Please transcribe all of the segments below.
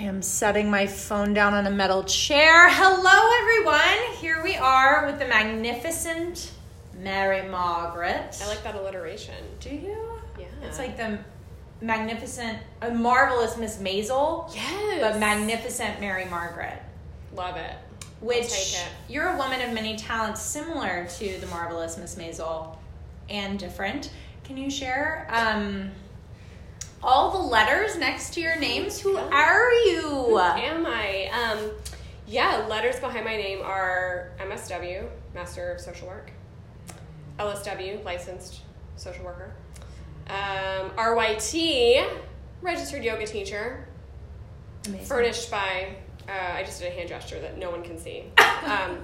I am setting my phone down on a metal chair. Hello, everyone. Here we are with the magnificent Mary Margaret. I like that alliteration. Do you? Yeah. It's like the magnificent, a marvelous Miss Maisel, yes, but magnificent Mary Margaret. Love it. Which take it. you're a woman of many talents, similar to the marvelous Miss Maisel, and different. Can you share um, all the letters next to your names? Who are you? Who am I? Um, yeah, letters behind my name are MSW, Master of Social Work, LSW, Licensed Social Worker, um, RYT, Registered Yoga Teacher, Amazing. furnished by, uh, I just did a hand gesture that no one can see. Um,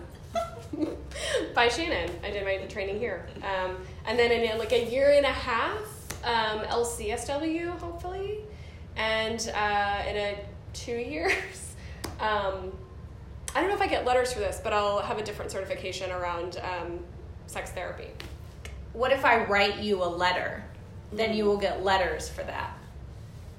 by Shannon. I did my training here. Um, and then in like a year and a half, um, LCSW, hopefully. And uh, in a two years, um, I don't know if I get letters for this, but I'll have a different certification around um, sex therapy. What if I write you a letter? Then you will get letters for that.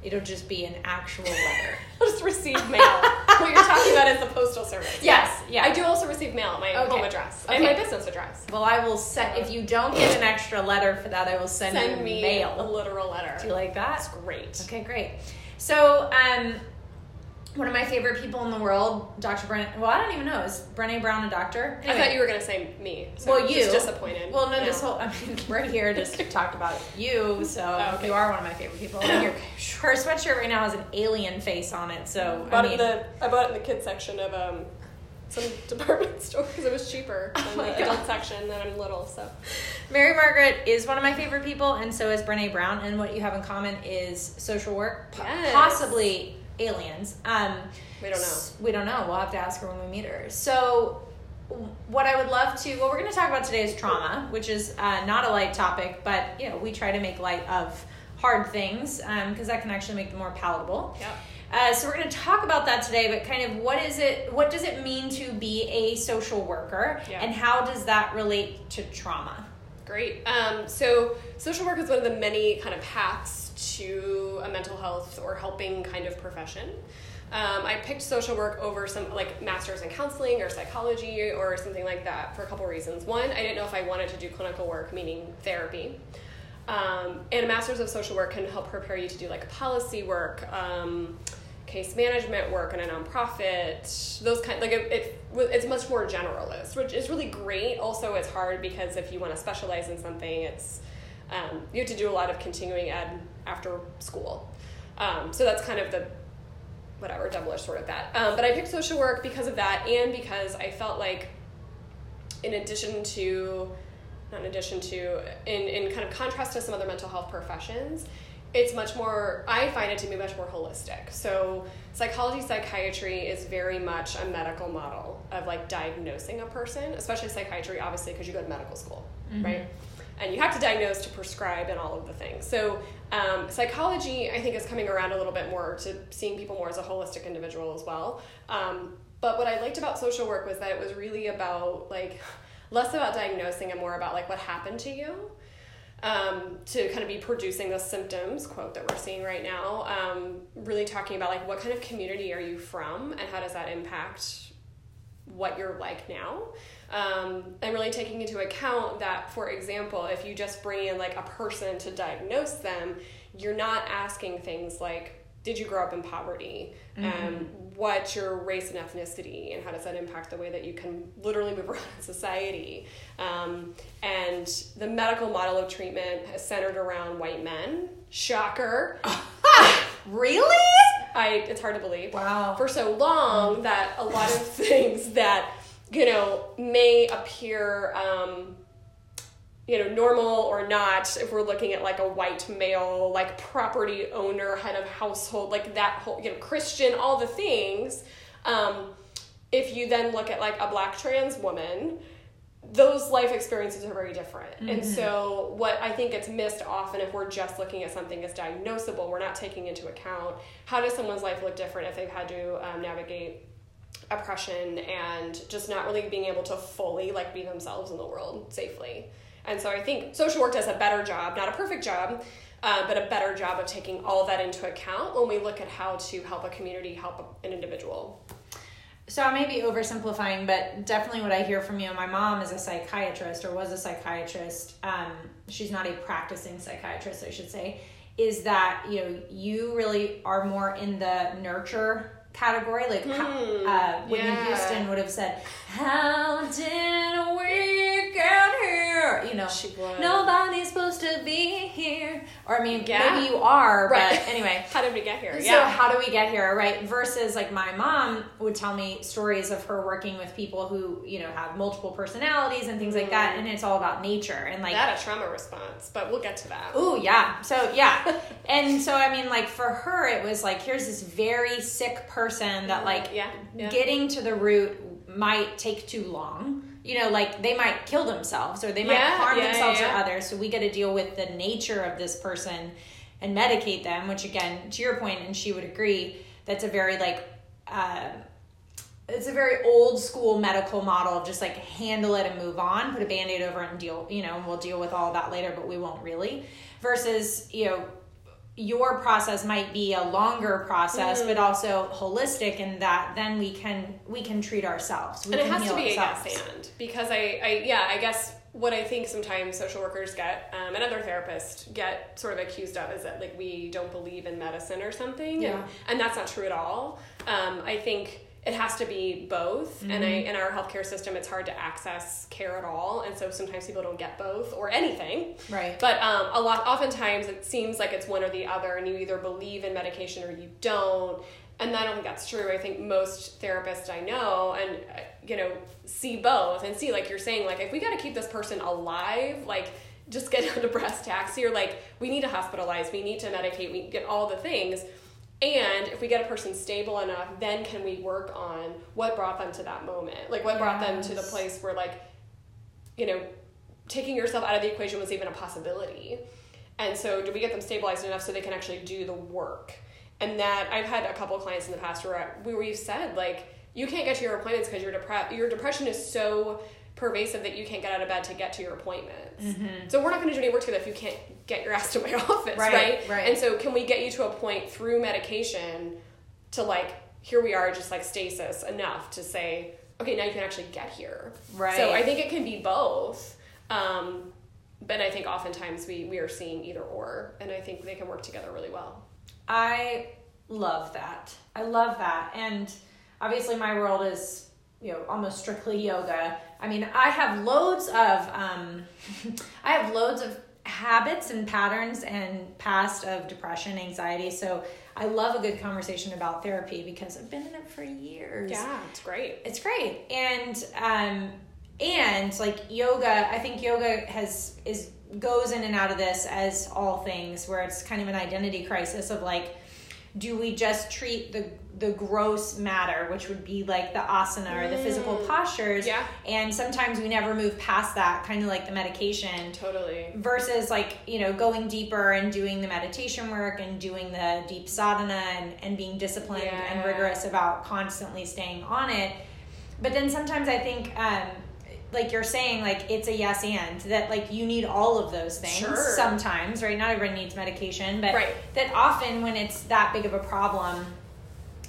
It'll just be an actual letter. I'll just receive mail. what you're talking about is the postal service. Yes, yeah. I do also receive mail at my Okay. home address and my business address. well, I will send. If you don't get an extra letter for that, I will send, Send you me a literal letter. Do you like that? That's great. Okay, great. So, um, one of my favorite people in the world, Dr. Brené. Well, I don't even know. Is Brené Brown a doctor? I thought you were going to say me. So Well, you. Just disappointed. Well, no, this whole. I mean, we're here just to talk about you, so Oh, okay. you are one of my favorite people. And your, her sweatshirt right now has an alien face on it, so I bought I mean, it in the I bought it in the kids section of um some department store because it was cheaper than Oh the God. adult section. And I'm little, so Mary Margaret is one of my favorite people, and so is Brene Brown. And what you have in common is social work, Yes. possibly aliens. Um, we don't know. We don't know. We'll have to ask her when we meet her. So, what I would love to, what we're going to talk about today is trauma, which is uh, not a light topic, but you know we try to make light of hard things because that can actually make them more palatable. Yep. Uh, so we're going to talk about that today, but kind of what is it? What does it mean to be a social worker, Yeah. and how does that relate to trauma? Great. Um, so social work is one of the many kind of paths to a mental health or helping kind of profession. Um, I picked social work over some like masters in counseling or psychology or something like that for a couple reasons. One, I didn't know if I wanted to do clinical work, meaning therapy. Um, and a master's of social work can help prepare you to do like policy work, um, case management work in a nonprofit. Those kind like it, it it's much more generalist, which is really great. Also, it's hard because if you want to specialize in something, it's um, you have to do a lot of continuing ed after school. Um, so that's kind of the whatever double-edged sword of that. Um, but I picked social work because of that, and because I felt like, in addition to, not in addition to, in in kind of contrast to some other mental health professions, it's much more. I find it to be much more holistic. So psychology, psychiatry is very much a medical model of like diagnosing a person, especially psychiatry, obviously, because you go to medical school, right? And you have to diagnose to prescribe and all of the things. So, um, psychology, I think, is coming around a little bit more to seeing people more as a holistic individual as well. Um, but what I liked about social work was that it was really about like less about diagnosing and more about like what happened to you. Um, to kind of be producing the symptoms quote that we're seeing right now um, really talking about like what kind of community are you from and how does that impact what you're like now um, and really taking into account that for example if you just bring in like a person to diagnose them you're not asking things like did you grow up in poverty? Um, what's your race and ethnicity? And how does that impact the way that you can literally move around in society? Um, and the medical model of treatment is centered around white men. Shocker. Really? I it's hard to believe. Wow. For so long that a lot of things that you know may appear um, you know normal or not if we're looking at like a white male like property owner head of household like that whole you know Christian all the things um, if you then look at like a black trans woman those life experiences are very different. And so, what I think gets missed often if we're just looking at something as diagnosable, we're not taking into account how does someone's life look different if they've had to um, navigate oppression and just not really being able to fully like be themselves in the world safely. And so I think social work does a better job, not a perfect job, uh, but a better job of taking all that into account when we look at how to help a community help an individual. So I may be oversimplifying, but definitely what I hear from you. My mom is a psychiatrist or was a psychiatrist. Um, she's not a practicing psychiatrist, I should say. Is that you know you really are more in the nurture category, like mm, uh, Whitney yeah. Houston would have said, "How did we get here?" You know, nobody's supposed to be here. Or I mean, yeah. maybe you are, right. but anyway, how did we get here? So yeah. how do we get here, right? Versus like my mom would tell me stories of her working with people who you know have multiple personalities and things mm. like that, mm. and it's all about nature and like that a trauma response. But we'll get to that. Oh yeah, so yeah, and so I mean, like for her, it was like here's this very sick person that like yeah, yeah. getting to the root might take too long you know like they might kill themselves or they might yeah, harm yeah, themselves or others. So we got to deal with the nature of this person and medicate them which again to your point and she would agree that's a very like uh, it's a very old school medical model of just like handle it and move on put a band-aid over it and deal you know and we'll deal with all that later but we won't really. Versus you know your process might be a longer process mm. but also holistic in that then we can we can treat ourselves we and it has to be ourselves. a yes and because I, I yeah i guess what i think sometimes social workers get um, and other therapists get sort of accused of is that like we don't believe in medicine or something yeah. and, and that's not true at all um, i think it has to be both. Mm-hmm. and I, in our healthcare system it's hard to access care at all. And so sometimes people don't get both or anything. Right. But um, a lot oftentimes it seems like it's one or the other and you either believe in medication or you don't. And i don't think that's true i think most therapists i know and uh, you know see both and see like you're saying like if we got to keep this person alive like just get on a breast taxi or like we need to hospitalize we need to medicate we get all the things and if we get a person stable enough, then can we work on what brought them to that moment? Like what yes. brought them to the place where like, you know, taking yourself out of the equation was even a possibility. And so do we get them stabilized enough so they can actually do the work? And that I've had a couple clients in the past where where we've said like you can't get to your appointments because your depre- your depression is so pervasive that you can't get out of bed to get to your appointments. Mm-hmm. So we're not going to do any work together if you can't get your ass to my office, right, right? Right. And so can we get you to a point through medication to like here we are just like stasis enough to say okay now you can actually get here. Right. So I think it can be both. Um, but I think oftentimes we we are seeing either or, and I think they can work together really well. I love that. I love that, and obviously my world is you know almost strictly yoga. I mean i have loads of um, i have loads of habits and patterns and past of depression anxiety. So i love a good conversation about therapy because i've been in it for years. Yeah it's great. It's great. And um and like yoga i think yoga has is goes in and out of this as all things where it's kind of an identity crisis of like do we just treat the the gross matter, which would be like the asana or the physical mm. postures. Yeah. And sometimes we never move past that, kind of like the medication. Totally. Versus like, you know, going deeper and doing the meditation work and doing the deep sadhana and, and being disciplined yeah. and rigorous about constantly staying on it. But then sometimes I think, um, like you're saying, like it's a yes and that like you need all of those things sure. sometimes, right? Not everyone needs medication, but right. that often when it's that big of a problem,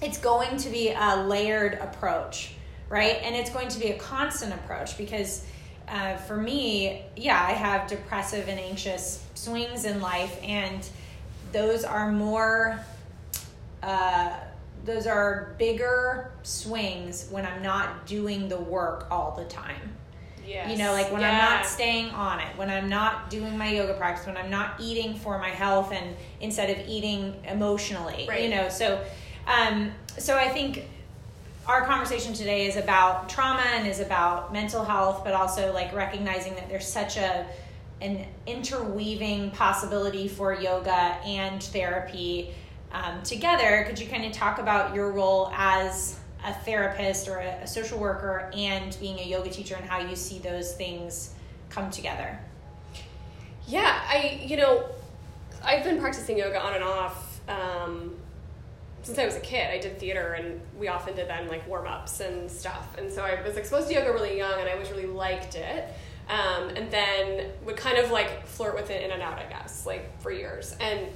it's going to be a layered approach, right? And it's going to be a constant approach because uh, for me, yeah, I have depressive and anxious swings in life, and those are more, uh, those are bigger swings when I'm not doing the work all the time. Yes. You know, like when yeah. I'm not staying on it, when I'm not doing my yoga practice, when I'm not eating for my health and instead of eating emotionally, right. you know, so um, so I think our conversation today is about trauma and is about mental health, but also like recognizing that there's such a an interweaving possibility for yoga and therapy um, together. Could you kind of talk about your role as a therapist or a, a social worker and being a yoga teacher and how you see those things come together? Yeah, I you know I've been practicing yoga on and off. Um, since I was a kid, I did theater and we often did then like warm ups and stuff. And so I was exposed to yoga really young and I always really liked it. um, and then would kind of like flirt with it in and out, I guess, like for years. And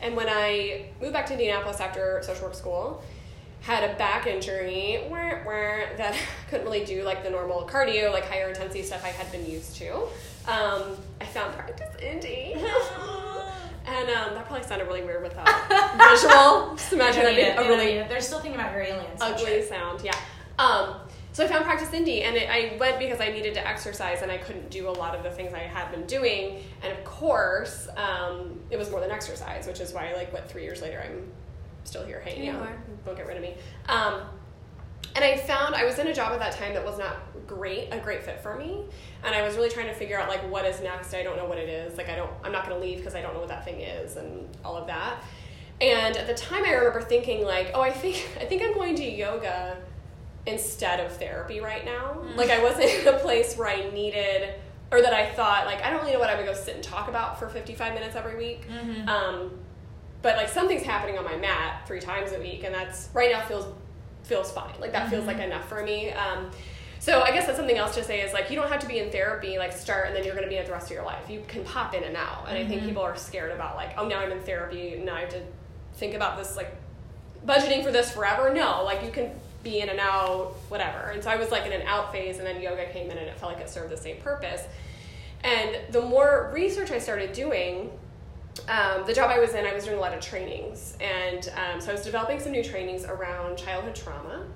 and when I moved back to Indianapolis after social work school, had a back injury where where that couldn't really do like the normal cardio, like higher intensity stuff I had been used to. Um, I found Practice Indy. And um, that probably sounded really weird with that visual. Just imagine that being a really They're still thinking about your aliens. ugly sound. Yeah. Um, so I found Practice Indy, and it, I went because I needed to exercise, and I couldn't do a lot of the things I had been doing. And of course, um, it was more than exercise, which is why, like, what three years later, I'm still here hanging You out. are. Don't get rid of me. Um, and I found I was in a job at that time that was not great, a great fit for me. And I was really trying to figure out like what is next. I don't know what it is. Like I don't, I'm not going to leave because I don't know what that thing is and all of that. And at the time, I remember thinking like, oh, I think I think I'm going to yoga instead of therapy right now. Like I wasn't in a place where I needed or that I thought like I don't really know what I would go sit and talk about for 55 minutes every week. Um, but like something's happening on my mat three times a week, and that's right now feels feels fine. Like that feels like enough for me. Um, so I guess that's something else to say is like you don't have to be in therapy like start and then you're going to be in it the rest of your life. You can pop in and out, and I think people are scared about like oh now I'm in therapy now I have to think about this like budgeting for this forever. No, like you can be in and out whatever. And so I was like in an out phase, and then yoga came in, and it felt like it served the same purpose. And the more research I started doing, um, the job I was in, I was doing a lot of trainings. And um, so I was developing some new trainings around childhood trauma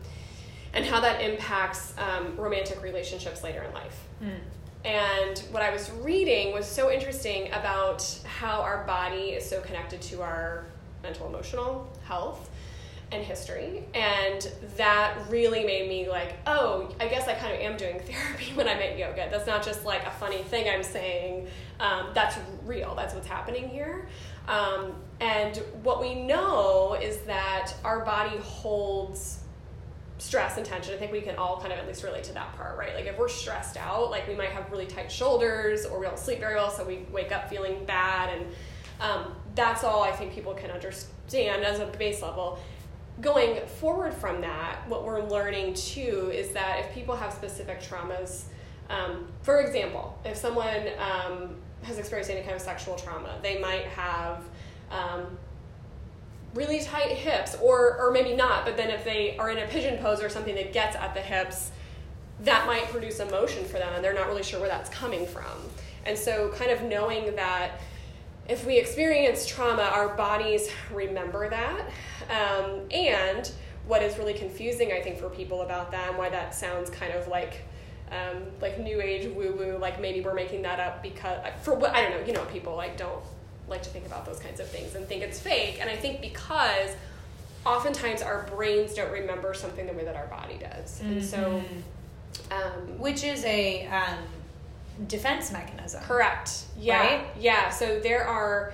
and how that impacts um, romantic relationships later in life. And what I was reading was so interesting about how our body is so connected to our mental emotional health and history. And that really made me like, oh, I guess I kind of am doing therapy when I'm at yoga. That's not just like a funny thing I'm saying. Um, that's real. That's what's happening here. Um, and what we know is that our body holds stress and tension. I think we can all kind of at least relate to that part, right? Like if we're stressed out, like we might have really tight shoulders or we don't sleep very well, so we wake up feeling bad. And um, that's all I think people can understand as a base level. Going forward from that, what we're learning too is that if people have specific traumas, um, for example, if someone um, has experienced any kind of sexual trauma, they might have um, really tight hips, or or maybe not. But then if they are in a pigeon pose or something that gets at the hips, that might produce emotion for them, and they're not really sure where that's coming from. And so, kind of knowing that if we experience trauma, our bodies remember that. Um, and what is really confusing, I think, for people about that, and why that sounds kind of like um, like new age woo woo, like maybe we're making that up because for what I don't know, you know, people like don't like to think about those kinds of things and think it's fake. And I think because oftentimes our brains don't remember something the way that our body does, and so um, Which is a um, defense mechanism. Correct. Yeah. Right? Yeah. So there are.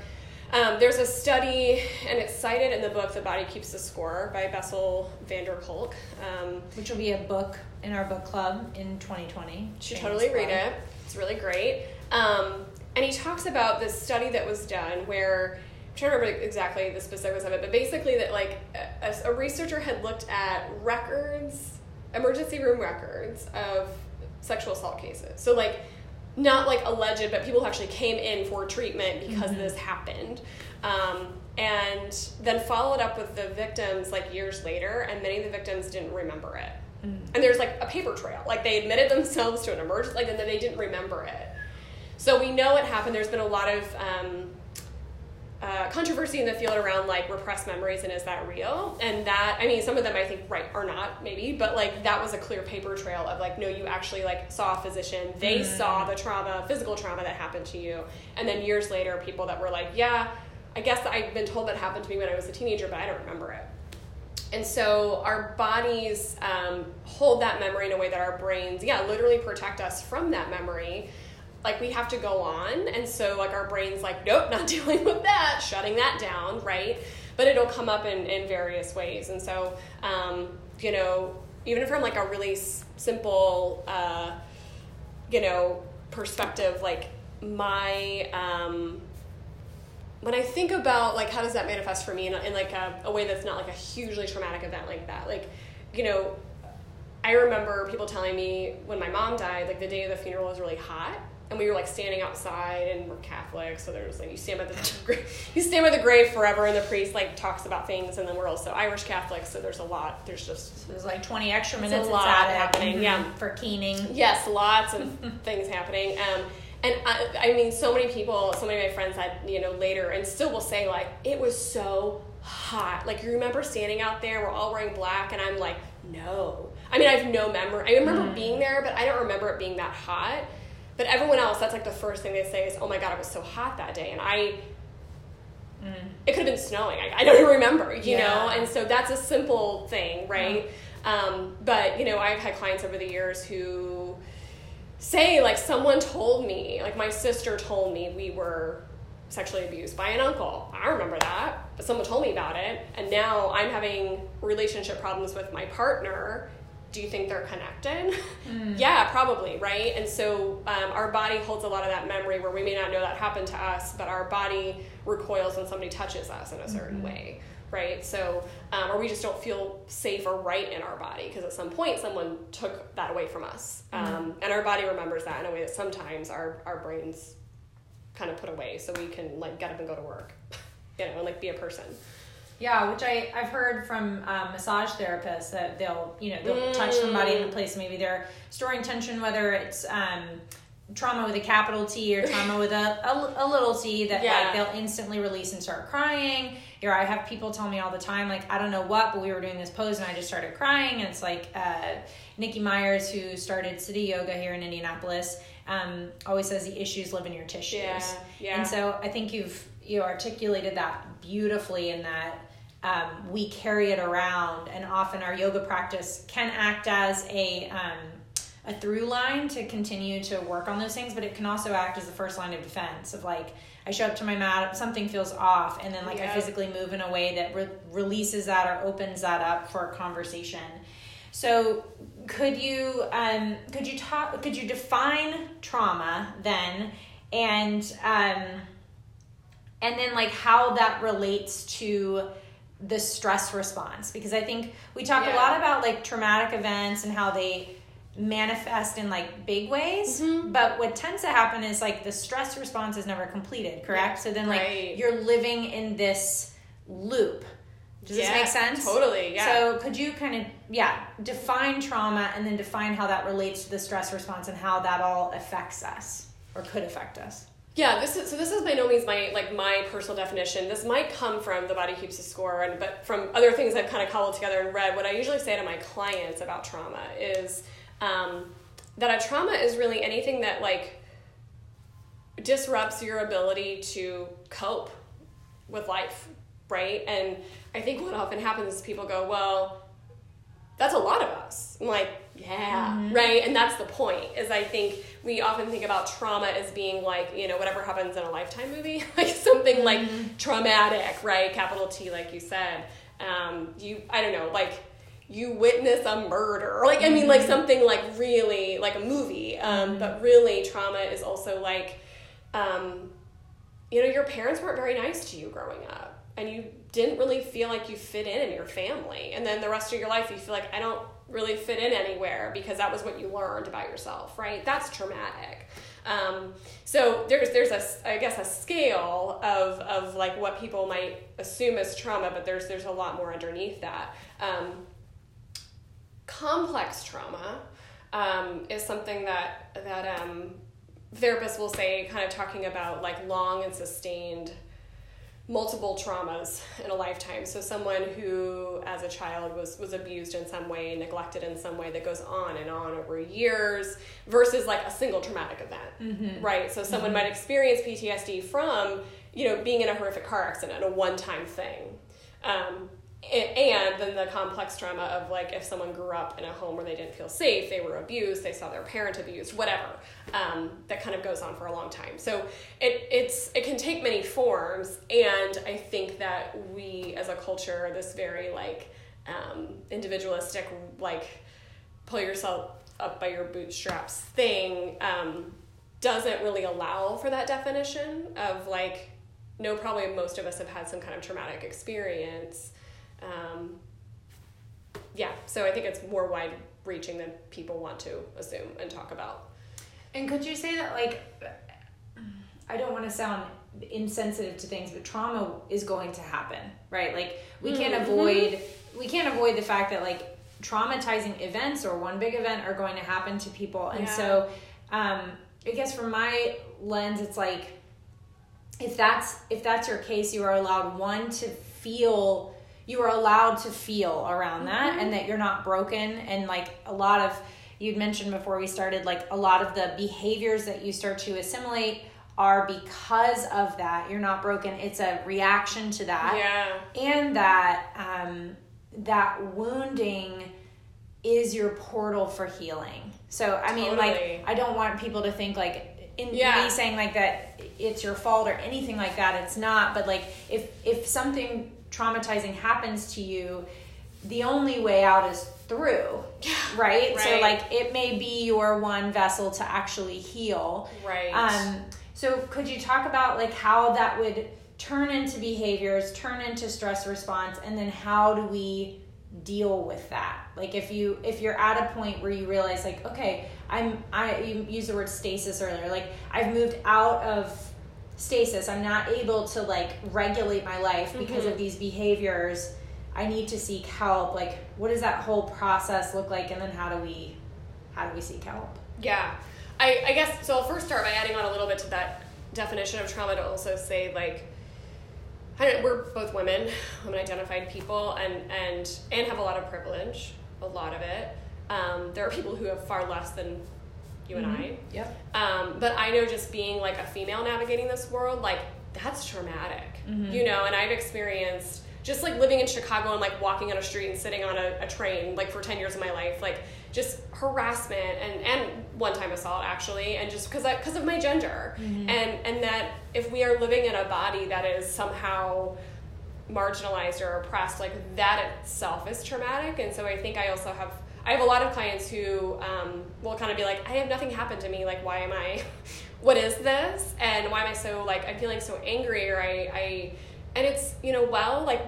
Um, there's a study, and it's cited in the book "The Body Keeps the Score" by Bessel van der Kolk. Um, Which will be a book in our book club in 2020. you should totally read it. It's really great. Um, and he talks about this study that was done where I'm trying to remember exactly the specifics of it, but basically that like a, a researcher had looked at records, emergency room records of sexual assault cases. So like not like alleged, but people who actually came in for treatment because this happened. Um, and then followed up with the victims like years later, and many of the victims didn't remember it. And there's like a paper trail. Like they admitted themselves to an emergency, like, and then they didn't remember it. So we know it happened. There's been a lot of um, uh, controversy in the field around like repressed memories and is that real? And that, I mean, some of them I think right are not maybe, but like that was a clear paper trail of like, no, you actually like saw a physician. They saw the trauma, physical trauma that happened to you. And then years later, people that were like, yeah, I guess I've been told that happened to me when I was a teenager, but I don't remember it. And so our bodies um, hold that memory in a way that our brains, yeah, literally protect us from that memory. Like we have to go on. And so like our brains like, nope, not dealing with that, shutting that down, right? But it'll come up in, in various ways. And so, um, you know, even from like a really s- simple, uh, you know, perspective, like my, um, when I think about like how does that manifest for me in, in like a, a way that's not like a hugely traumatic event like that, like you know, I remember people telling me when my mom died, like the day of the funeral was really hot, and we were like standing outside, and we're Catholic, so there's like you stand by the you stand by the grave forever, and the priest like talks about things, and then we're also Irish Catholics, so there's a lot. There's just there's like 20 extra minutes. a lot happening. Mm-hmm. Yeah, for keening. Yes, lots of things happening. Um, and I, I mean, so many people, so many of my friends had, you know, later and still will say, like, it was so hot. Like, you remember standing out there, we're all wearing black, and I'm like, no. I mean, I have no memory. I remember mm. being there, but I don't remember it being that hot. But everyone else, that's like the first thing they say is, oh my God, it was so hot that day. And I, mm. it could have been snowing. I, I, don't even remember, you yeah. know? And so that's a simple thing, right? Um, but, you know, I've had clients over the years who, say like someone told me like my sister told me we were sexually abused by an uncle. I remember that. But someone told me about it. And now i'm having relationship problems with my partner. Do you think they're connected? Mm. yeah probably right? And so um, our body holds a lot of that memory where we may not know that happened to us but our body recoils when somebody touches us in a certain mm-hmm. way right? So, um, or we just don't feel safe or right in our body because at some point someone took that away from us. Mm-hmm. Um, and our body remembers that in a way that sometimes our, our brains kind of put away so we can like get up and go to work, you know, and like be a person. Yeah, which I, I've heard from um, massage therapists that they'll, you know, they'll mm. touch somebody in a place maybe they're storing tension, whether it's um, trauma with a capital T or trauma with a, a, a little t that yeah. like they'll instantly release and start crying. Here, I have people tell me all the time, like, I don't know what, but we were doing this pose and I just started crying. And it's like uh, Nikki Myers, who started City Yoga here in Indianapolis, um, always says the issues live in your tissues. Yeah, yeah. And so I think you've you articulated that beautifully in that um, we carry it around, and often our yoga practice can act as a um, a through line to continue to work on those things, but it can also act as the first line of defense of like, I show up to my mat, something feels off, and then like yeah. I physically move in a way that re- releases that or opens that up for a conversation. So, could you um, could you talk? Could you define trauma then, and um, and then like how that relates to the stress response? Because I think we talk yeah. a lot about like traumatic events and how they manifest in like big ways mm-hmm. but what tends to happen is like the stress response is never completed correct so then like right. you're living in this loop does yeah, this make sense totally yeah so could you kind of yeah define trauma and then define how that relates to the stress response and how that all affects us or could affect us yeah, this is so. This is by no means my like my personal definition. This might come from the body keeps a score, and but from other things I've kind of cobbled together and read. What I usually say to my clients about trauma is um, that a trauma is really anything that like disrupts your ability to cope with life, right? And I think what often happens is people go, well, that's a lot of us. I'm like, yeah, mm-hmm. right? And that's the point, is I think we often think about trauma as being like, you know, whatever happens in a lifetime movie, like something mm-hmm. like traumatic, right? Capital T, like you said. Um, you, I don't know, like you witness a murder like i mean like mm-hmm. something like really like a movie um, mm-hmm. but really trauma is also like um, you know your parents weren't very nice to you growing up and you didn't really feel like you fit in in your family and then the rest of your life you feel like i don't really fit in anywhere because that was what you learned about yourself right that's traumatic um, so there's there's a I guess a scale of of like what people might assume as trauma, but there's there's a lot more underneath that. Um, complex trauma um, is something that that um, therapists will say, kind of talking about like long and sustained multiple traumas in a lifetime. So someone who, as a child, was was abused in some way, neglected in some way, that goes on and on over years, versus like a single traumatic event, mm-hmm. right? So someone mm-hmm. might experience PTSD from you know being in a horrific car accident, a one time thing. Um, and then the complex trauma of like if someone grew up in a home where they didn't feel safe they were abused they saw their parent abused whatever um, that kind of goes on for a long time. So it it's it can take many forms and i think that we as a culture this very like um, individualistic like pull yourself up by your bootstraps thing um, doesn't really allow for that definition of like no probably most of us have had some kind of traumatic experience um, yeah, so I think it's more wide reaching than people want to assume and talk about. And could you say that, like, I don't want to sound insensitive to things, but trauma is going to happen, right? Like, we can't Mm-hmm. avoid we can't avoid the fact that like traumatizing events or one big event are going to happen to people, and Yeah. so um, I guess from my lens, it's like if that's if that's your case, you are allowed one to feel you are allowed to feel around that Mm-hmm. and that you're not broken and like a lot of you'd mentioned before we started like a lot of the behaviors that you start to assimilate are because of that you're not broken it's a reaction to that Yeah. and that um, that wounding is your portal for healing. So I mean, Totally. like, I don't want people to think like in Yeah. me saying like that it's your fault or anything like that. It's not. But like, if if something traumatizing happens to you, the only way out is through, right? So like, it may be your one vessel to actually heal. Right. Um, so could you talk about like how that would turn into behaviors, turn into stress response, and then how do we deal with that? Like if you if you're at a point where you realize like okay, I'm I you used the word stasis earlier. Like I've moved out of stasis. I'm not able to like regulate my life because Mm-hmm. of these behaviors. I need to seek help. Like what does that whole process look like and then how do we how do we seek help? Yeah. I, I guess so. I'll first start by adding on a little bit to that definition of trauma to also say, like, we're both women, women identified people, and, and, and have a lot of privilege, a lot of it. Um, there are people who have far less than you and I. Mm-hmm. Yep. Um, but I know just being like a female navigating this world, like that's traumatic, mm-hmm. you know. And I've experienced just like living in Chicago and like walking on a street and sitting on a, a train like for ten years of my life, like just harassment and and one time assault actually, and just because because of my gender, mm-hmm. and and that if we are living in a body that is somehow marginalized or oppressed, like that itself is traumatic. And so I think I also have I have a lot of clients who um, will kind of be like, I have nothing happened to me. Like, why am I? What is this? And why am I so like I'm feeling so angry? Or I, I and it's you know well like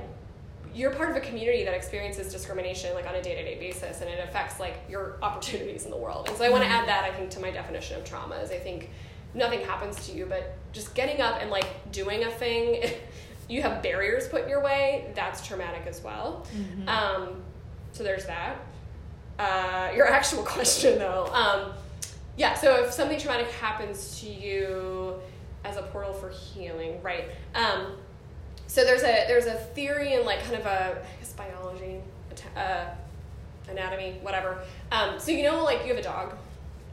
you're part of a community that experiences discrimination like on a day-to-day basis and it affects like your opportunities in the world and so i want to add that i think to my definition of trauma is i think nothing happens to you but just getting up and like doing a thing you have barriers put in your way that's traumatic as well um, so there's that uh, your actual question though um, yeah so if something traumatic happens to you as a portal for healing right um, so there's a there's a theory in like kind of a I guess biology, uh, anatomy, whatever. Um, so you know, like you have a dog,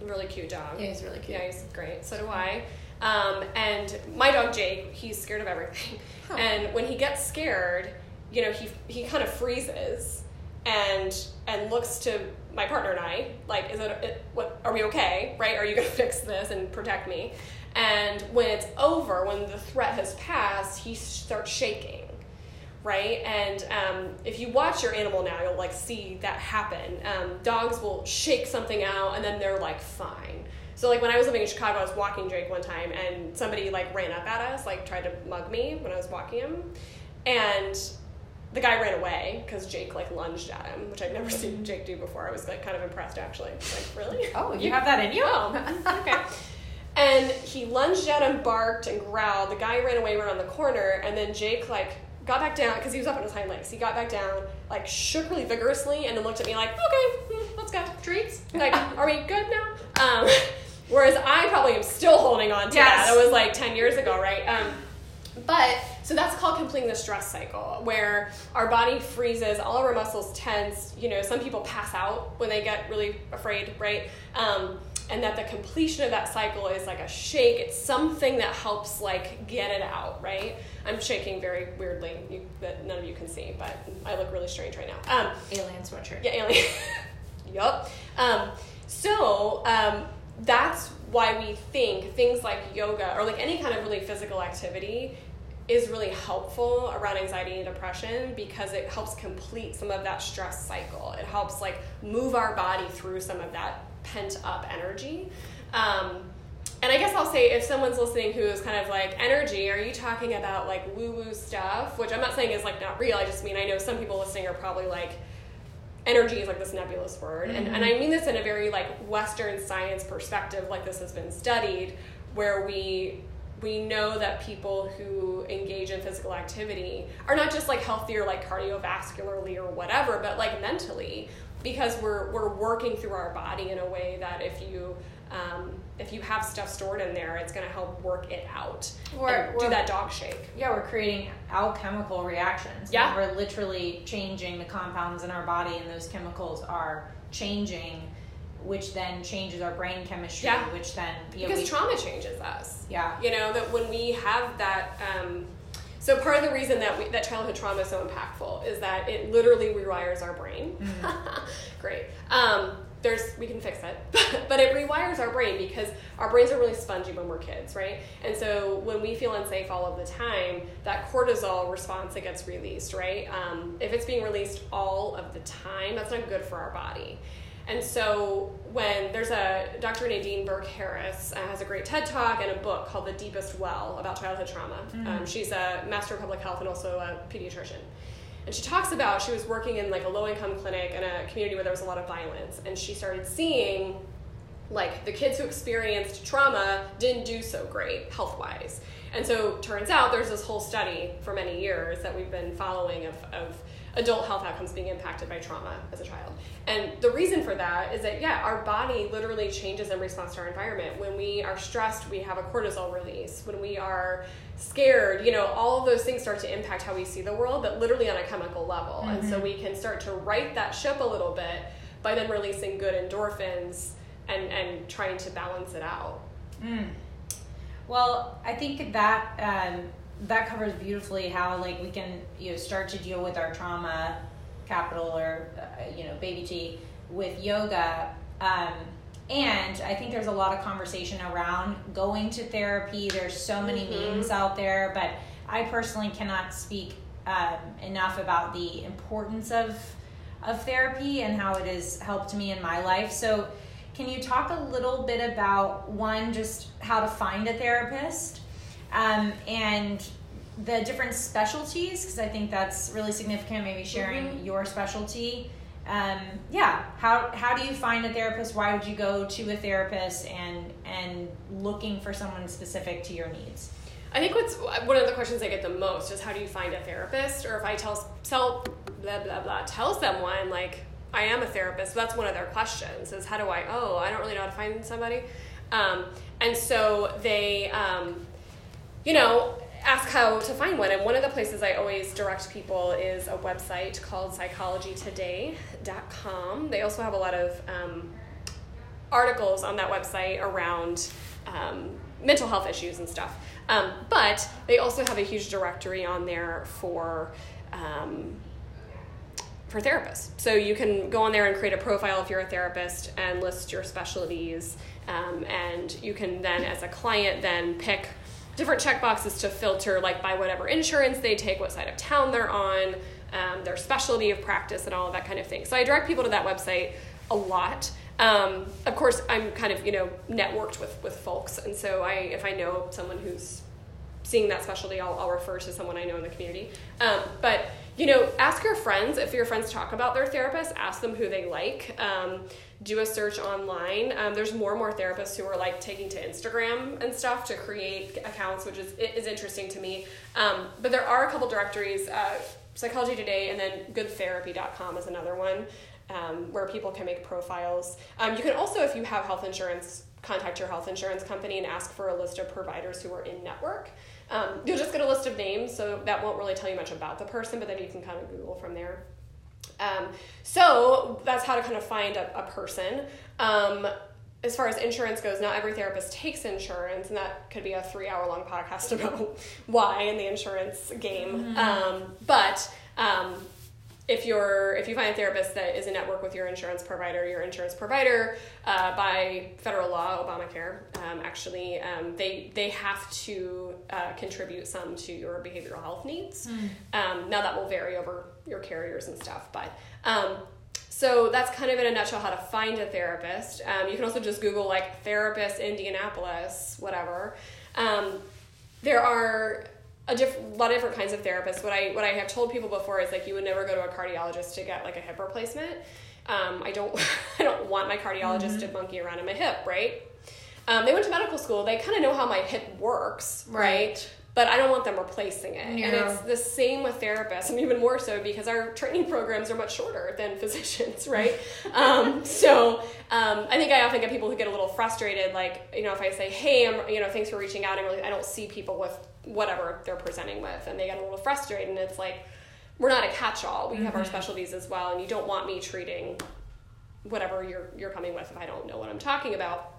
a really cute dog. Yeah, he's really cute. Yeah, he's great. So do I. Um, and my dog Jake, he's scared of everything. Huh. And when he gets scared, you know, he he kind of freezes and and looks to my partner and I like, is it, it what are we okay? Right? Are you gonna fix this and protect me? And when it's over, when the threat has passed, he starts shaking, right? And um, if you watch your animal now, you'll like see that happen. Um, dogs will shake something out, and then they're like fine. So like when I was living in Chicago, I was walking Jake one time, and somebody like ran up at us, like tried to mug me when I was walking him, and the guy ran away because Jake like lunged at him, which I'd never seen Jake do before. I was like kind of impressed actually. Like really? Oh, you have that in you? Oh, okay. And he lunged at him, barked, and growled. The guy ran away around the corner, and then Jake like got back down because he was up on his hind legs. He got back down, like shook really vigorously, and then looked at me like, "Okay, hmm, let's go, treats. Like, are we good now?" Um, whereas I probably am still holding on to Yes. that. That was like ten years ago, right? Um, but so that's called completing the stress cycle, where our body freezes, all of our muscles tense. You know, some people pass out when they get really afraid, right? Um, and that the completion of that cycle is like a shake. It's something that helps like get it out, right? I'm shaking very weirdly you, that none of you can see, but I look really strange right now. Um, Alien sweatshirt. yeah, alien. yup. Um, so um, that's why we think things like yoga or like any kind of really physical activity is really helpful around anxiety and depression because it helps complete some of that stress cycle. It helps like move our body through some of that pent up energy. Um, and I guess I'll say if someone's listening who is kind of like energy, are you talking about like woo woo stuff? Which I'm not saying is like not real. I just mean I know some people listening are probably like, energy is like this nebulous word, and and I mean this in a very like Western science perspective, like this has been studied, where we we know that people who engage in physical activity are not just like healthier like cardiovascularly or whatever but like mentally because we're we're working through our body in a way that if you um, if you have stuff stored in there it's going to help work it out Or- or- do that dog shake Yeah, we're creating alchemical reactions. Yeah. We're literally changing the compounds in our body, and those chemicals are changing, which then changes our brain chemistry, Yeah. which then you know, because we, trauma changes us. Yeah. you know that when we have that um, so part of the reason that we, that childhood trauma is so impactful is that it literally rewires our brain. Great. Um, there's we can fix it. But it rewires our brain because our brains are really spongy when we're kids right? And so when we feel unsafe all of the time that cortisol response that gets released right? Um, if it's being released all of the time that's not good for our body and so when there's a Dr. Nadine Burke Harris uh, has a great TED talk and a book called The Deepest Well about childhood trauma. Um, she's a master of public health and also a pediatrician. And she talks about she was working in like a low income clinic in a community where there was a lot of violence, and she started seeing like the kids who experienced trauma didn't do so great health wise. And so turns out there's this whole study for many years that we've been following of, of adult health outcomes being impacted by trauma as a child. And the reason for that is that, yeah, our body literally changes in response to our environment. When we are stressed, we have a cortisol release. When we are scared, you know, all of those things start to impact how we see the world, but literally on a chemical level. And so we can start to right that ship a little bit by then releasing good endorphins and, and trying to balance it out. Well, I think that um, that covers beautifully how like we can you know start to deal with our trauma, capital or uh, you know baby T with yoga. Um, and I think there's a lot of conversation around going to therapy. There's so many Mhm. memes out there, but I personally cannot speak um, enough about the importance of of therapy and how it has helped me in my life. So, can you talk a little bit about one, just how to find a therapist, um, and the different specialties? Because I think that's really significant. Maybe sharing Mhm. your specialty. Um, yeah, how how do you find a therapist? Why would you go to a therapist and and looking for someone specific to your needs? I think what's one of the questions I get the most is how do you find a therapist? Or if I tell tell blah blah blah tell someone like I am a therapist, that's one of their questions is how do I oh I don't really know how to find somebody, um, and so they um, you know ask how to find one and one of the places I always direct people is a website called psychologytoday.com. They also have a lot of um, articles on that website around um, mental health issues and stuff. Um, but they also have a huge directory on there for um, for therapists. So you can go on there and create a profile if you're a therapist and list your specialties. Um, and you can then, as a client, then pick different check boxes to filter, like by whatever insurance they take, what side of town they're on, um, their specialty of practice, and all of that kind of thing. So I direct people to that website a lot. Um, of course, I'm kind of you know networked with with folks, and so I if I know someone who's seeing that specialty, I'll, I'll refer to someone I know in the community. Um, but you know, ask your friends if your friends talk about their therapist. Ask them who they like. Do a search online. Um, there's more and more therapists who are like taking to Instagram and stuff to create accounts, which is is interesting to me. Um, but there are a couple directories. Uh, Psychology Today and then GoodTherapy.com is another one um, where people can make profiles. Um, you can also, if you have health insurance, contact your health insurance company and ask for a list of providers who are in network. Um, you'll just get a list of names, so that won't really tell you much about the person, but then you can kind of Google from there. Um, so that's how to kind of find a, a person. Um, as far as insurance goes, not every therapist takes insurance, and that could be a three hour long podcast about why in the insurance game. Um, but um, if you're if you find a therapist that is a network with your insurance provider, your insurance provider uh, by federal law, Obamacare, um, actually um, they they have to uh, contribute some to your behavioral health needs. Um, now that will vary over your carriers and stuff, but. Um, so that's kind of in a nutshell how to find a therapist. Um, you can also just Google like therapist Indianapolis, whatever. Um, there are a diff- lot of different kinds of therapists. What I what I have told people before is like you would never go to a cardiologist to get like a hip replacement. Um, I don't I don't want my cardiologist to monkey around in my hip, right? Um, they went to medical school. They kind of know how my hip works, right? But I don't want them replacing it. And it's the same with therapists, and even more so because our training programs are much shorter than physicians, right? um, so um, I think I often get people who get a little frustrated, like you know, if I say, "Hey, I'm you know, thanks for reaching out," and really, I don't see people with whatever they're presenting with, and they get a little frustrated, and it's like we're not a catch-all. We have our specialties as well, and you don't want me treating whatever you're you're coming with if I don't know what I'm talking about.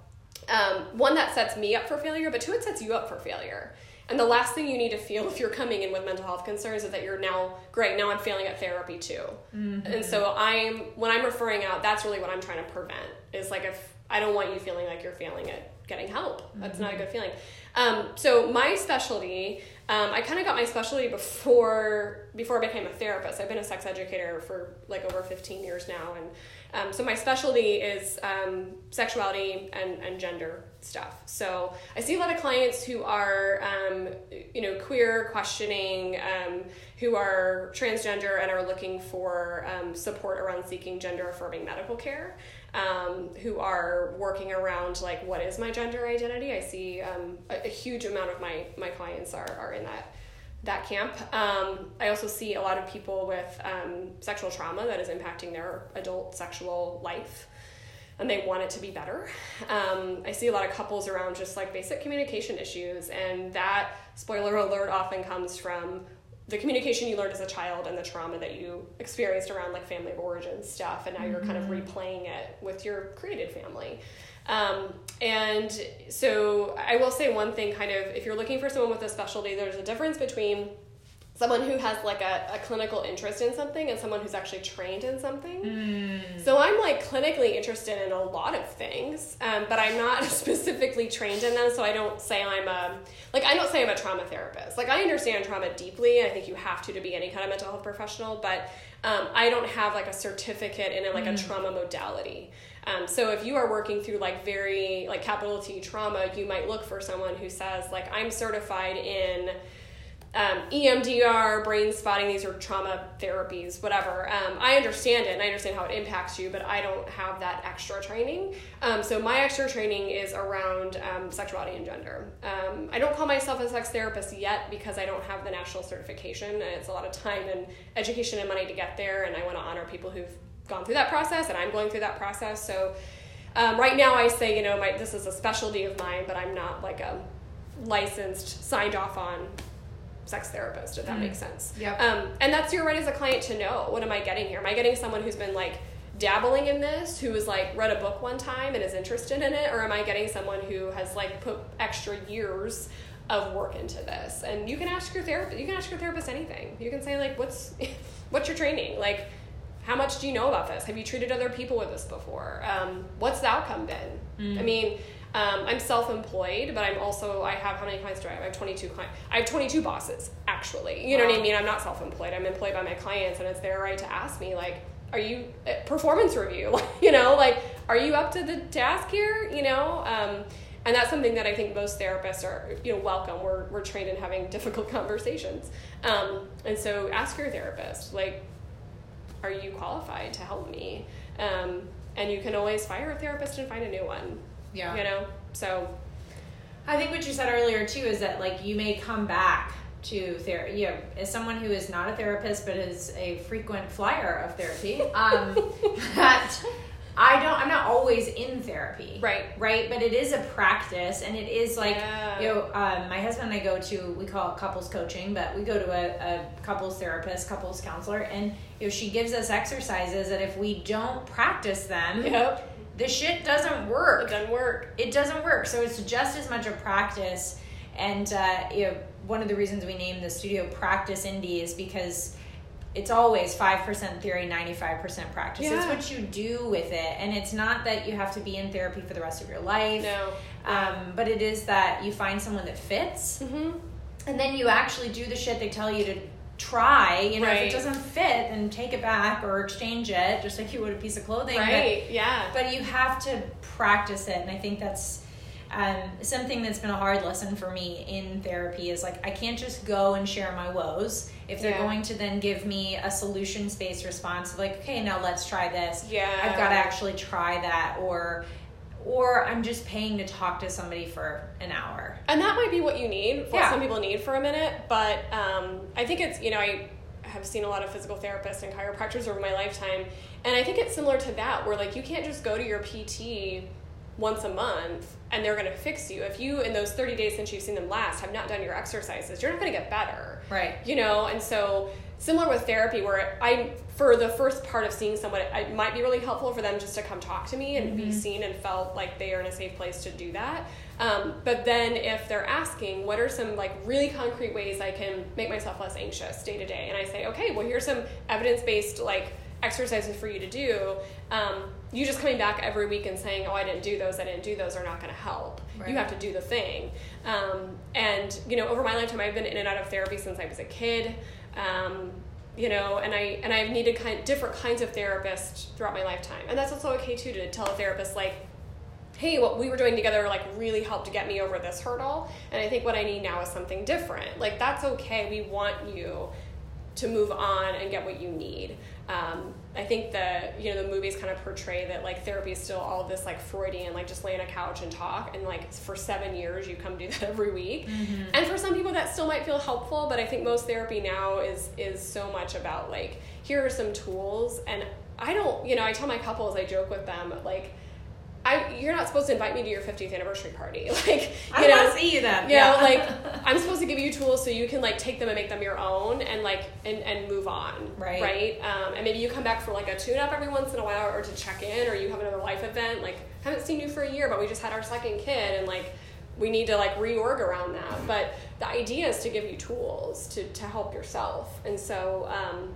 Um, one that sets me up for failure, but two, it sets you up for failure. And the last thing you need to feel if you're coming in with mental health concerns is that you're now great. Now I'm failing at therapy too. And so I'm when I'm referring out, that's really what I'm trying to prevent. Is like if I don't want you feeling like you're failing at getting help. That's not a good feeling. Um, so my specialty, um, I kind of got my specialty before before I became a therapist. I've been a sex educator for like over 15 years now, and um, so my specialty is um, sexuality and, and gender stuff. So I see a lot of clients who are, um, you know, queer, questioning, um, who are transgender and are looking for um, support around seeking gender affirming medical care. Um, who are working around like what is my gender identity? I see um, a, a huge amount of my my clients are are in that that camp. Um, I also see a lot of people with um, sexual trauma that is impacting their adult sexual life and they want it to be better. Um, I see a lot of couples around just like basic communication issues, and that, spoiler alert, often comes from the communication you learned as a child and the trauma that you experienced around like family of origin stuff, and now you're kind of replaying it with your created family. Um, and so I will say one thing kind of if you're looking for someone with a specialty, there's a difference between someone who has like a, a clinical interest in something and someone who's actually trained in something. So I'm like clinically interested in a lot of things, um, but I'm not specifically trained in them. So I don't say I'm a like I don't say I'm a trauma therapist. Like I understand trauma deeply. And I think you have to to be any kind of mental health professional, but um, I don't have like a certificate in like a trauma modality. Um, so if you are working through like very like capital T trauma, you might look for someone who says like I'm certified in um, EMDR, brain spotting, these are trauma therapies, whatever. Um, I understand it and I understand how it impacts you, but I don't have that extra training. Um, so my extra training is around um, sexuality and gender. Um, I don't call myself a sex therapist yet because I don't have the national certification and it's a lot of time and education and money to get there. And I want to honor people who've gone through that process and I'm going through that process. So um, right now I say, you know, my, this is a specialty of mine, but I'm not like a licensed, signed off on sex therapist, if that makes sense. Yep. Um, and that's your right as a client to know what am I getting here? Am I getting someone who's been like dabbling in this, who has like read a book one time and is interested in it, or am I getting someone who has like put extra years of work into this? And you can ask your therapist. You can ask your therapist anything. You can say like, what's what's your training like? How much do you know about this? Have you treated other people with this before? Um, what's the outcome been? I mean, um, I'm self-employed, but I'm also I have how many clients do I have? I have 22 clients. I have 22 bosses actually. You know what I mean? I'm not self-employed. I'm employed by my clients, and it's their right to ask me like, "Are you uh, performance review? you know, like, are you up to the task here? You know." Um, and that's something that I think most therapists are, you know, welcome. We're, we're trained in having difficult conversations. Um, and so ask your therapist, like, are you qualified to help me? Um, and you can always fire a therapist and find a new one. Yeah. You know? So, I think what you said earlier too is that like you may come back to therapy. You know, as someone who is not a therapist but is a frequent flyer of therapy, um, that I don't. I'm not always in therapy. Right. Right. But it is a practice, and it is like Yeah. you know, um, my husband and I go to we call it couples coaching, but we go to a, a couples therapist, couples counselor, and you know she gives us exercises that if we don't practice them, yep, the shit doesn't work it doesn't work. it doesn't work. So it's just as much a practice. And uh, you know, one of the reasons we named the studio Practice Indy is because it's always five percent theory, ninety five percent practice. It's what you do with it, and it's not that you have to be in therapy for the rest of your life. No. Um, but it is that you find someone that fits, Mm-hmm. and then you actually do the shit they tell you to try. You know, if it doesn't fit, then take it back or exchange it, just like you would a piece of clothing. But- Right. Yeah. but you have to practice it and i think that's um, something that's been a hard lesson for me in therapy is like I can't just go and share my woes. If they're Yeah. going to then give me a solutions based response, like okay, now let's try this. Yeah. I've got to actually try that, or or I'm just paying to talk to somebody for an hour. And that might be what you need, what Yeah. some people need for a minute. But um, I think it's, you know, I have seen a lot of physical therapists and chiropractors over my lifetime. And I think it's similar to that, where like you can't just go to your PT once a month and they're going to fix you. If you, in those 30 days since you've seen them last, have not done your exercises, you're not going to get better. Right. You know, and so similar with therapy, where I, for the first part of seeing someone, it might be really helpful for them just to come talk to me and be seen and felt like they are in a safe place to do that. Um, but then if they're asking, what are some like really concrete ways I can make myself less anxious day to day? And I say, okay, well, here's some evidence based like exercises for you to do. Um, you just coming back every week and saying, oh, I didn't do those, I didn't do those are not going to help. Right. You have to do the thing. Um, and, you know, over my lifetime, I've been in and out of therapy since I was a kid. Um, you know, and I and I've needed kind different kinds of therapists throughout my lifetime, and that's also okay too to tell a therapist like, hey, what we were doing together like really helped to get me over this hurdle, and I think what I need now is something different. Like that's okay. We want you to move on and get what you need. Um, I think the you know the movies kind of portray that like therapy is still all of this like Freudian like just lay on a couch and talk and like for seven years you come do that every week. Mm-hmm. And for some people that still might feel helpful but I think most therapy now is is so much about like here are some tools and I don't you know I tell my couples I joke with them like I you're not supposed to invite me to your 50th anniversary party. Like you I know want to see you then. you know like i'm supposed to give you tools so you can like take them and make them your own and like and, and move on Right. right? Um, and maybe you come back for like a tune up every once in a while or to check in or you have another life event like haven't seen you for a year but we just had our second kid and like we need to like reorg around that. But the idea is to give you tools to to help yourself. And so um,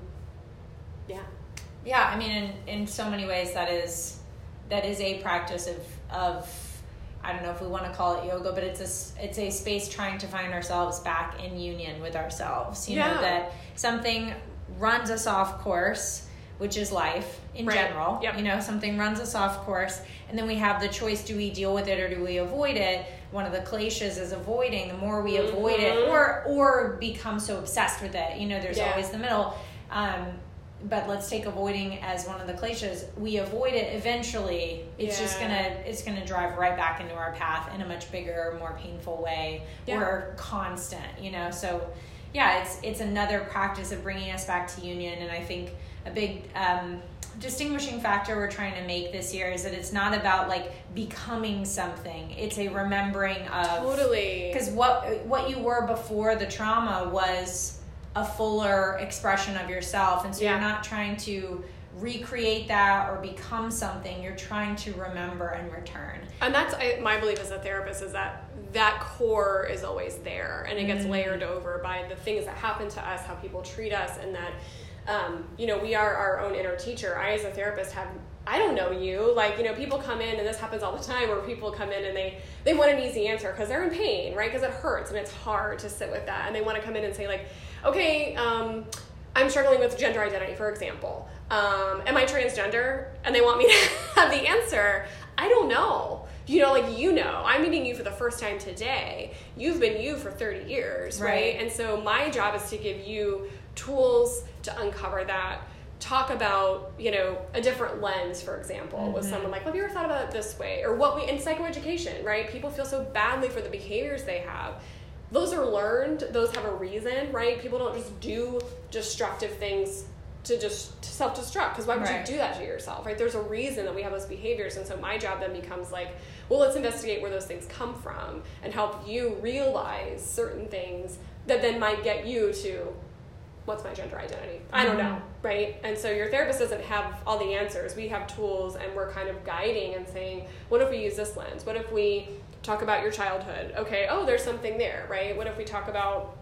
yeah. Yeah i mean in, in so many ways that is that is a practice of of i don't know if we want to call it yoga but it's a it's a space trying to find ourselves back in union with ourselves you Yeah. know that something runs us off course which is life in Right. general Yep. you know something runs us off course and then we have the choice do we deal with it or do we avoid it one of the cliches is avoiding the more we avoid it Mhm. or or become so obsessed with it you know there's Yeah. always the middle um, but let's take avoiding as one of the cliches. We avoid it eventually. It's just gonna it's gonna drive right back into our path in a much bigger more painful way. Yeah. or constant you know? So yeah it's it's another practice of bringing us back to union. And i think a big um, distinguishing factor we're trying to make this year is that it's not about like becoming something. It's a remembering of totally. Because what what you were before the trauma was a fuller expression of yourself. And so Yeah. you're not trying to recreate that or become something. You're trying to remember and return. And that's I, my belief as a therapist is that that core is always there. And it gets Mm. layered over by the things that happen to us how people treat us and that um, you know we are our own inner teacher. I as a therapist have i don't know you. Like you know people come in and this happens all the time where people come in and they they want an easy answer because they're in pain right? Because it hurts and it's hard to sit with that. And they want to come in and say like okay um, i'm struggling with gender identity for example. Um, am i transgender? And they want me to have the answer i don't know. You know like you know i'm meeting you for the first time today. You've been you for 30 years right, Right. and so my job is to give you tools to uncover that. Talk about you know a different lens for example with someone like have you ever thought about it this way? Or what we in psychoeducation right? People feel so badly for the behaviors they have those are learned those have a reason right? People don't just do destructive things to just to self-destruct because why would Right. you do that to yourself right? There's a reason that we have those behaviors and so my job then becomes like well let's investigate where those things come from and help you realize certain things that then might get you to what's my gender identity? I don't mm-hmm. know right? And so your therapist doesn't have all the answers. We have tools and we're kind of guiding and saying what if we use this lens? What if we talk about your childhood okay oh there's something there right what if we talk about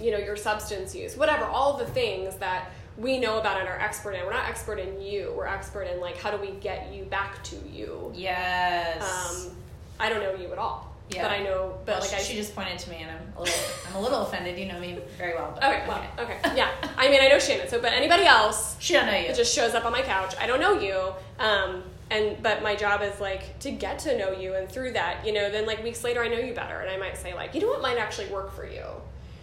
you know your substance use whatever all the things that we know about and are expert in we're not expert in you we're expert in like how do we get you back to you yes um, i don't know you at all Yeah. But I know, but Well, like she, I she just pointed to me, and I'm a little, I'm a little offended. You know me very well. But Okay, well, okay, yeah. I mean, I know Shannon. So, but anybody else She don't know you. it just shows up on my couch. I don't know you, um, and but my job is like to get to know you, and through that, you know, then like weeks later, I know you better, and I might say like, you know what might actually work for you.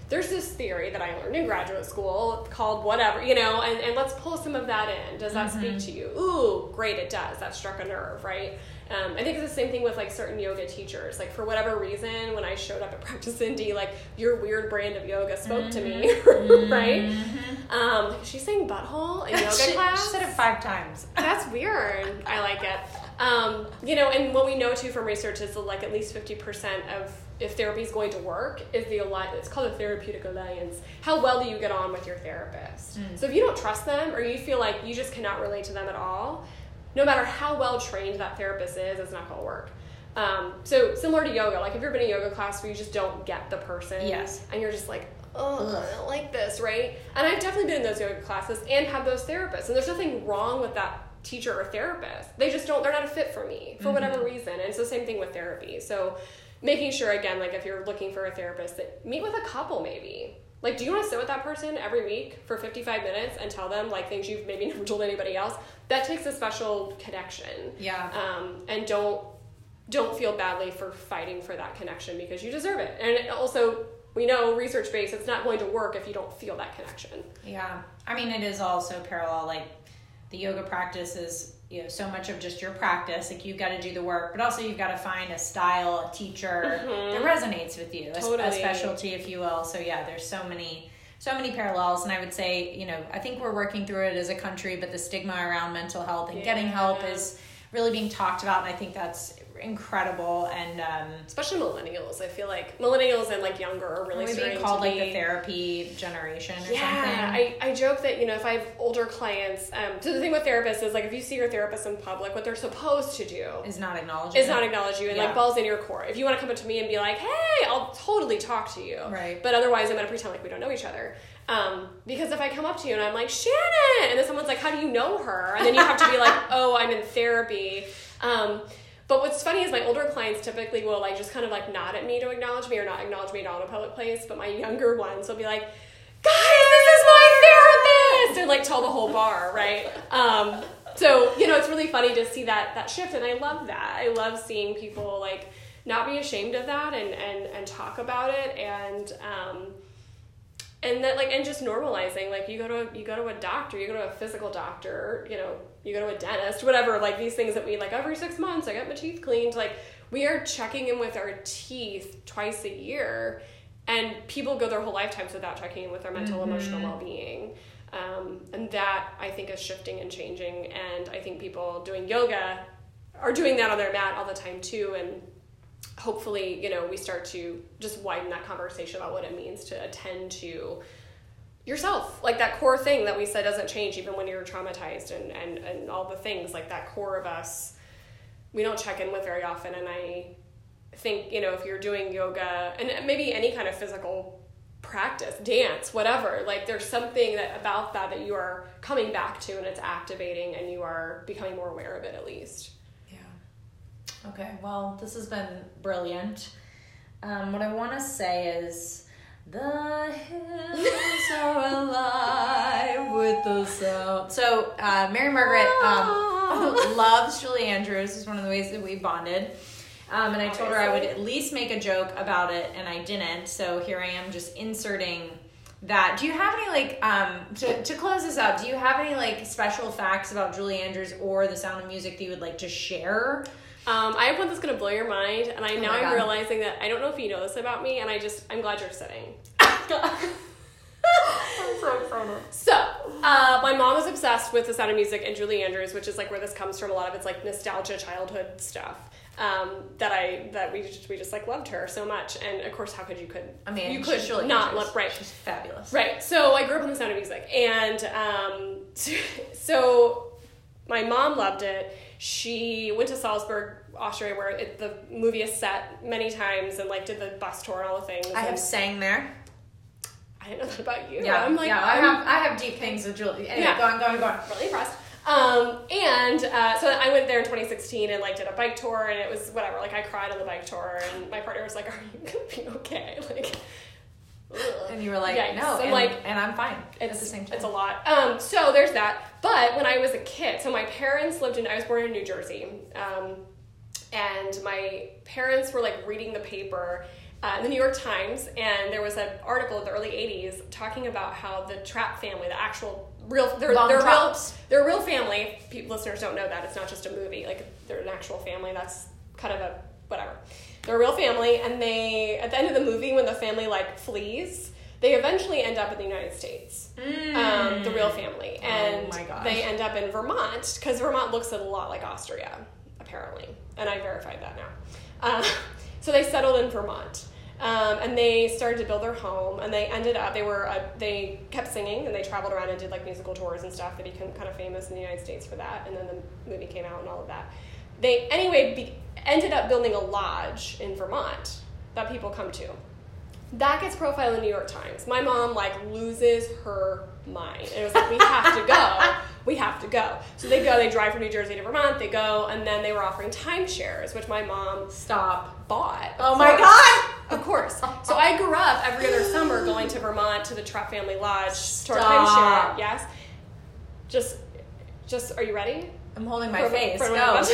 There's this theory that I learned in graduate school called whatever, you know, and, and let's pull some of that in. Does that speak mm-hmm. to you? Ooh, great, it does. That struck a nerve, right? Um, I think it's the same thing with like certain yoga teachers. Like for whatever reason, when I showed up at Practice Indy, like your weird brand of yoga spoke to me, right? Um, she's saying butthole in yoga she, class. she said it five times. That's weird. I like it. Um, you know, and what we know too from research is that like at least fifty percent of if therapy is going to work is the alliance. It's called a therapeutic alliance. How well do you get on with your therapist? So if you don't trust them or you feel like you just cannot relate to them at all, no matter how well trained that therapist is, it's not going to work. Um, so similar to yoga, like if you're in a yoga class where you just don't get the person, Yes. and you're just like, oh, I don't like this, right? And I've definitely been in those yoga classes and had those therapists, and there's nothing wrong with that teacher or therapist. They just don't, they're not a fit for me for whatever reason. And it's the same thing with therapy. So making sure, again, like if you're looking for a therapist, that meet with a couple maybe. Like, do you want to sit with that person every week for 55 minutes and tell them like things you've maybe never told anybody else? That takes a special connection. Yeah. Um, and don't don't feel badly for fighting for that connection because you deserve it. And also, we know research based, it's not going to work if you don't feel that connection. Yeah, I mean, it is also parallel. Like the yoga practice is, you know, so much of just your practice. Like you've got to do the work, but also you've got to find a style, a teacher mm-hmm. that resonates with you, a, a specialty, if you will. So yeah, there's so many, so many parallels. And I would say, you know, I think we're working through it as a country, but the stigma around mental health and getting help is really being talked about, and I think that's incredible. And um, Especially millennials. I feel like millennials and like younger are really being called like the therapy generation or Yeah, something. I, I joke that, you know, if I have older clients, um, so the thing with therapists is like if you see your therapist in public, what they're supposed to do is not acknowledging. is not acknowledge you and Yeah. like balls in your court. If you want to come up to me and be like, hey, I'll totally talk to you. Right. But otherwise, I'm going to pretend like we don't know each other. Um, because if I come up to you and I'm like, Shannon, and then someone's like, how do you know her? And then you have to be like, oh, I'm in therapy. Um, but what's funny is my older clients typically will like just kind of like nod at me to acknowledge me or not acknowledge me at all in a public place. But my younger ones will be like, guys, this is my therapist, and like tell the whole bar, right? Um, so you know, it's really funny to see that that shift, and I love that. I love seeing people like not be ashamed of that and and and talk about it and. Um, and that like and just normalizing like you go to you go to a doctor you go to a physical doctor you know you go to a dentist whatever like these things that we like every six months i get my teeth cleaned like we are checking in with our teeth twice a year and people go their whole lifetimes without checking in with their mental emotional well-being. Um, and that i think is shifting and changing and i think people doing yoga are doing that on their mat all the time too and hopefully, you know, we start to just widen that conversation about what it means to attend to yourself. Like that core thing that we said doesn't change even when you're traumatized and, and, and all the things, like that core of us, we don't check in with very often. And I think, you know, if you're doing yoga and maybe any kind of physical practice, dance, whatever, like there's something that about that that you are coming back to and it's activating and you are becoming more aware of it at least. Yeah. Okay, well, this has been brilliant. Um, what I want to say is the hills are alive with the sound. So, uh, Mary Margaret um, loves Julie Andrews. Is one of the ways that we bonded. Um, and I told her I would at least make a joke about it, and I didn't. So here I am, just inserting that. Do you have any like um to to close this out? Do you have any like special facts about Julie Andrews or The Sound of Music that you would like to share? Um, I have one that's gonna blow your mind, and I now Oh my I'm realizing that I don't know if you know this about me, and I just I'm glad you're sitting. I'm so excited. So, uh, my mom was obsessed with the sound of music and Julie Andrews, which is like where this comes from. A lot of it's like nostalgia, childhood stuff. Um, that I that we just, we just like loved her so much, and of course, how could you could I mean, you could Julie not love right She's fabulous. Right. So I grew up on the sound of music, and um, so my mom loved it. She went to Salzburg, Austria, where it, the movie is set many times, and like did the bus tour and all the things. I have sang there. I didn't know that about you. Yeah, I'm like yeah. I I'm have I have deep things with Julie. Anyway, Yeah. go on, go on, go on. really impressed. Um, and uh, so I went there in 2016 and like did a bike tour, and it was whatever. Like I cried on the bike tour, and my partner was like, "Are you gonna be okay?" Like. ugh. And you were like, Yikes. no, I'm and, like, and I'm fine it's at the same time. It's a lot. Um, so there's that. But when I was a kid, so my parents lived in. I was born in New Jersey, um, and my parents were like reading the paper. Uh, the New York Times, and there was an article in the early '80s talking about how the Trapp family, the actual real, they're, they're real, they're a real family. People, listeners don't know that it's not just a movie; like they're an actual family. That's kind of a whatever. They're a real family, and they at the end of the movie, when the family like flees, they eventually end up in the United States um, the real family, and Mm. Oh my gosh. they end up in Vermont because Vermont looks a lot like Austria, apparently, and I verified that now. Uh, so they settled in Vermont, um, and they started to build their home, and they ended up they were uh, they kept singing and they traveled around and did like musical tours and stuff. They became kind of famous in the United States for that, and then the movie came out and all of that. They anyway be, ended up building a lodge in Vermont that people come to that gets profiled in the New York Times. My mom like loses her mind. And it was like, we have to go. We have to go. So they go, they drive from New Jersey to Vermont, they go, and then they were offering timeshares, which my mom Stop. bought. Oh my. God. Of course. So I grew up every other summer going to Vermont to the Trapp Family Lodge to our Stop. timeshare. Yes. Just just are you ready? I'm holding my For- face. for one-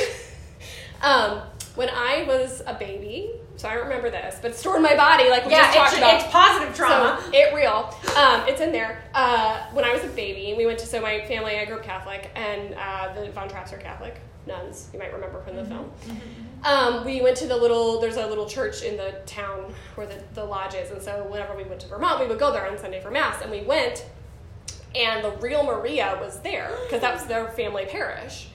um, when I was a baby, so I don't remember this, but it's stored in my body, like we Yeah, just talked it's, about. it's positive trauma. So it real. Um, it's in there. Uh, when I was a baby, we went to so my family. I grew up Catholic, and uh, the Von Trapps are Catholic nuns. You might remember from the film. Um, we went to the little. There's a little church in the town where the, the lodge is, and so whenever we went to Vermont, we would go there on Sunday for mass, and we went, and the real Maria was there because that was their family parish.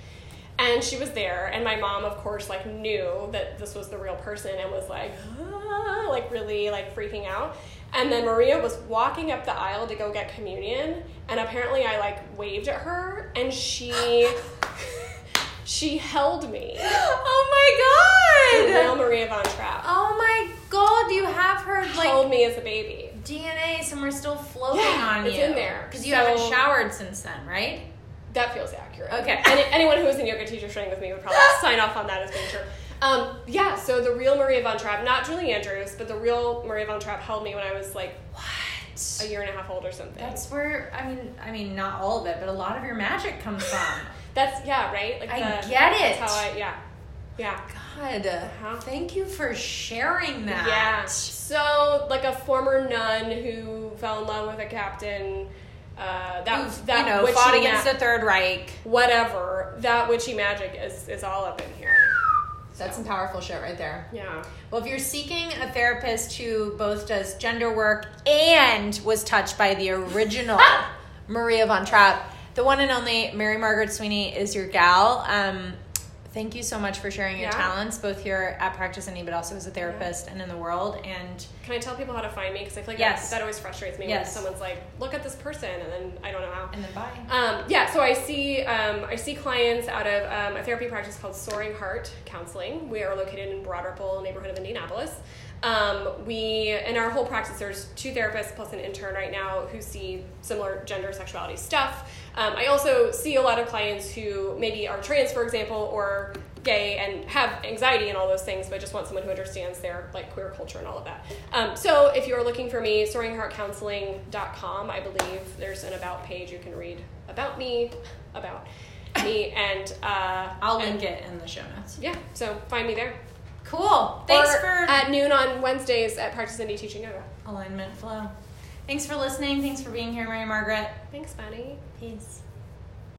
And she was there, and my mom, of course, like knew that this was the real person, and was like, ah, like really like freaking out. And then Maria was walking up the aisle to go get communion, and apparently I like waved at her, and she she held me. oh The my real god. Maria von Trapp Oh my god. You have her like held me as a baby. DNA somewhere still floating Yeah, on it's you. in there. Because you So- haven't showered since then, right? That feels accurate. Okay. Any, anyone who was in yoga teacher training with me would probably sign off on that as being true. Um, yeah, so the real Maria von Trapp, not Julie Andrews, but the real Maria von Trapp held me when I was like What? a year and a half old or something. That's where I mean, I mean, not all of it, but a lot of your magic comes from. That's yeah, right? Like I the, get it. That's how I yeah. Yeah. God, Uh-huh. thank you for sharing that. Yeah. So like a former nun who fell in love with a captain, uh, that Who've, that you know, witchy fought ma- against the Third Reich. whatever. That witchy magic is is all up in here. That's some powerful shit right there. Yeah. Well, if you're seeking a therapist who both does gender work and was touched by the original Maria von Trapp, the one and only Mary Margaret Sweeney is your gal. Um, thank you so much for sharing your Yeah. talents, both here at Practice Indy, but also as a therapist and in the world. And Can I tell people how to find me? Because I feel like Yes. that, that always frustrates me when someone's like, "Look at this person," and then I don't know how. and then bye. Um, yeah, so I see um, I see clients out of um, a therapy practice called Soaring Heart Counseling. We are located in Broad Ripple, neighborhood of Indianapolis. Um, we in our whole practice, there's two therapists plus an intern right now who see similar gender sexuality stuff. Um, I also see a lot of clients who maybe are trans, for example, or gay and have anxiety and all those things, but just want someone who understands their like queer culture and all of that. Um, so if you're looking for me, soaringheartcounseling.com, I believe there's an about page you can read about me, about me, and uh, I'll and- link it in the show notes. Yeah, so find me there. Cool. Thanks Or for at noon on Wednesdays at Practice Indy Teaching Yoga. alignment flow. Thanks for listening. Thanks for being here, Mary Margaret. Thanks, Bunny. Peace.